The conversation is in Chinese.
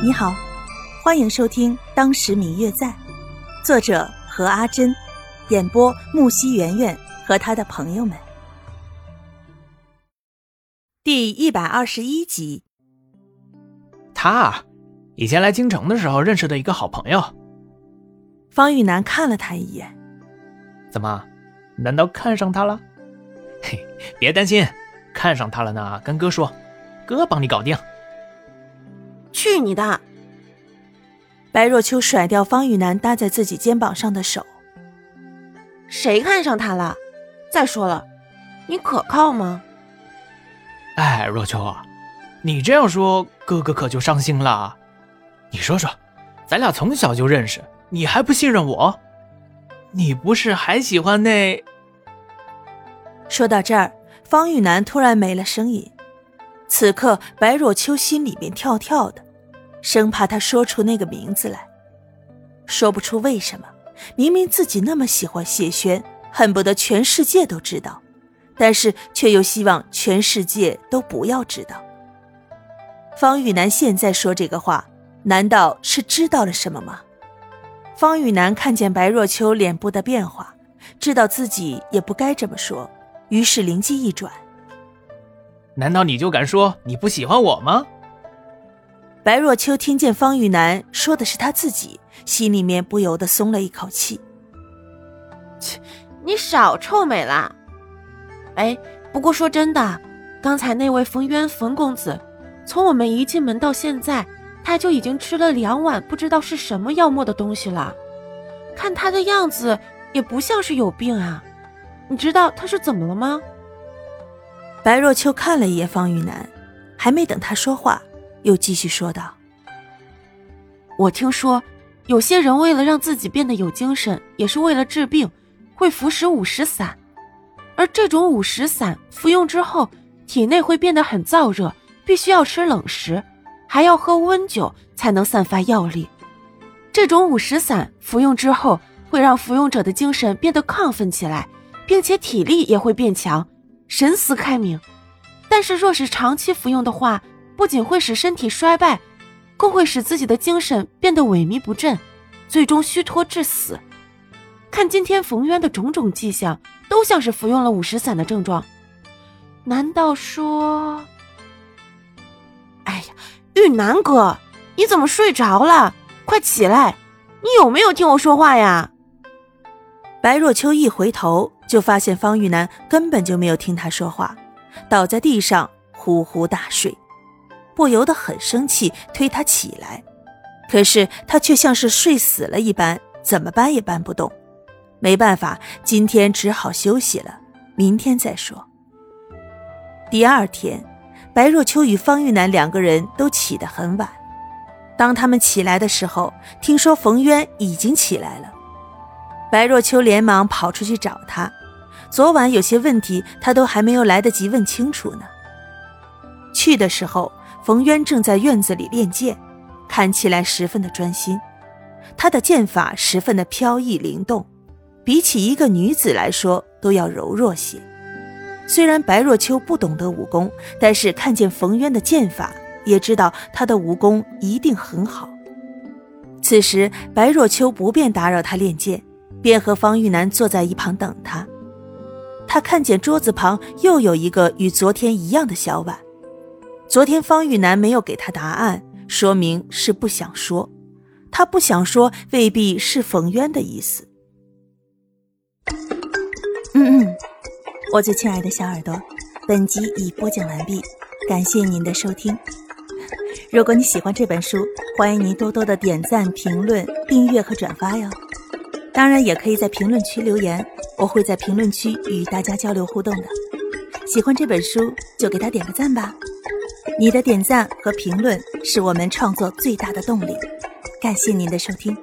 你好，欢迎收听《当时明月在》，作者何阿珍，演播木西圆圆和他的朋友们。第一百二十一集。他以前来京城的时候认识的一个好朋友。方玉楠看了他一眼，怎么？难道看上他了？嘿，别担心，看上他了呢，跟哥说，哥帮你搞定。去你的！白若秋甩掉方玉楠搭在自己肩膀上的手。谁看上他了？再说了，你可靠吗？哎，若秋啊，你这样说，哥哥可就伤心了。你说说，咱俩从小就认识，你还不信任我？你不是还喜欢那……说到这儿，方玉楠突然没了声音。此刻，白若秋心里面跳跳的，生怕他说出那个名字来，说不出为什么。明明自己那么喜欢谢轩，恨不得全世界都知道，但是却又希望全世界都不要知道。方玉楠现在说这个话，难道是知道了什么吗？方玉楠看见白若秋脸部的变化，知道自己也不该这么说，于是灵机一转。难道你就敢说你不喜欢我吗？白若秋听见方玉楠说的是他自己，心里面不由得松了一口气。切，你少臭美啦！哎，不过说真的，刚才那位冯渊冯公子，从我们一进门到现在，他就已经吃了两碗不知道是什么药末的东西了。看他的样子，也不像是有病啊。你知道他是怎么了吗？白若秋看了一眼方玉楠，还没等他说话，又继续说道：“我听说，有些人为了让自己变得有精神，也是为了治病，会服食五石散。而这种五石散服用之后，体内会变得很燥热，必须要吃冷食，还要喝温酒才能散发药力。这种五石散服用之后，会让服用者的精神变得亢奋起来，并且体力也会变强。”神思开明，但是若是长期服用的话，不仅会使身体衰败，更会使自己的精神变得萎靡不振，最终虚脱致死。看今天冯渊的种种迹象，都像是服用了五石散的症状。难道说……哎呀，玉楠哥，你怎么睡着了？快起来！你有没有听我说话呀？白若秋一回头。就发现方玉楠根本就没有听他说话，倒在地上呼呼大睡，不由得很生气，推他起来，可是他却像是睡死了一般，怎么搬也搬不动。没办法，今天只好休息了，明天再说。第二天，白若秋与方玉楠两个人都起得很晚。当他们起来的时候，听说冯渊已经起来了，白若秋连忙跑出去找他。昨晚有些问题，他都还没有来得及问清楚呢。去的时候，冯渊正在院子里练剑，看起来十分的专心。他的剑法十分的飘逸灵动，比起一个女子来说都要柔弱些。虽然白若秋不懂得武功，但是看见冯渊的剑法，也知道他的武功一定很好。此时，白若秋不便打扰他练剑，便和方玉楠坐在一旁等他。他看见桌子旁又有一个与昨天一样的小碗，昨天方玉楠没有给他答案，说明是不想说。他不想说，未必是冯渊的意思。嗯嗯，我最亲爱的小耳朵，本集已播讲完毕，感谢您的收听。如果你喜欢这本书，欢迎您多多的点赞、评论、订阅和转发哟。当然，也可以在评论区留言。我会在评论区与大家交流互动的。喜欢这本书就给他点个赞吧，你的点赞和评论是我们创作最大的动力。感谢您的收听。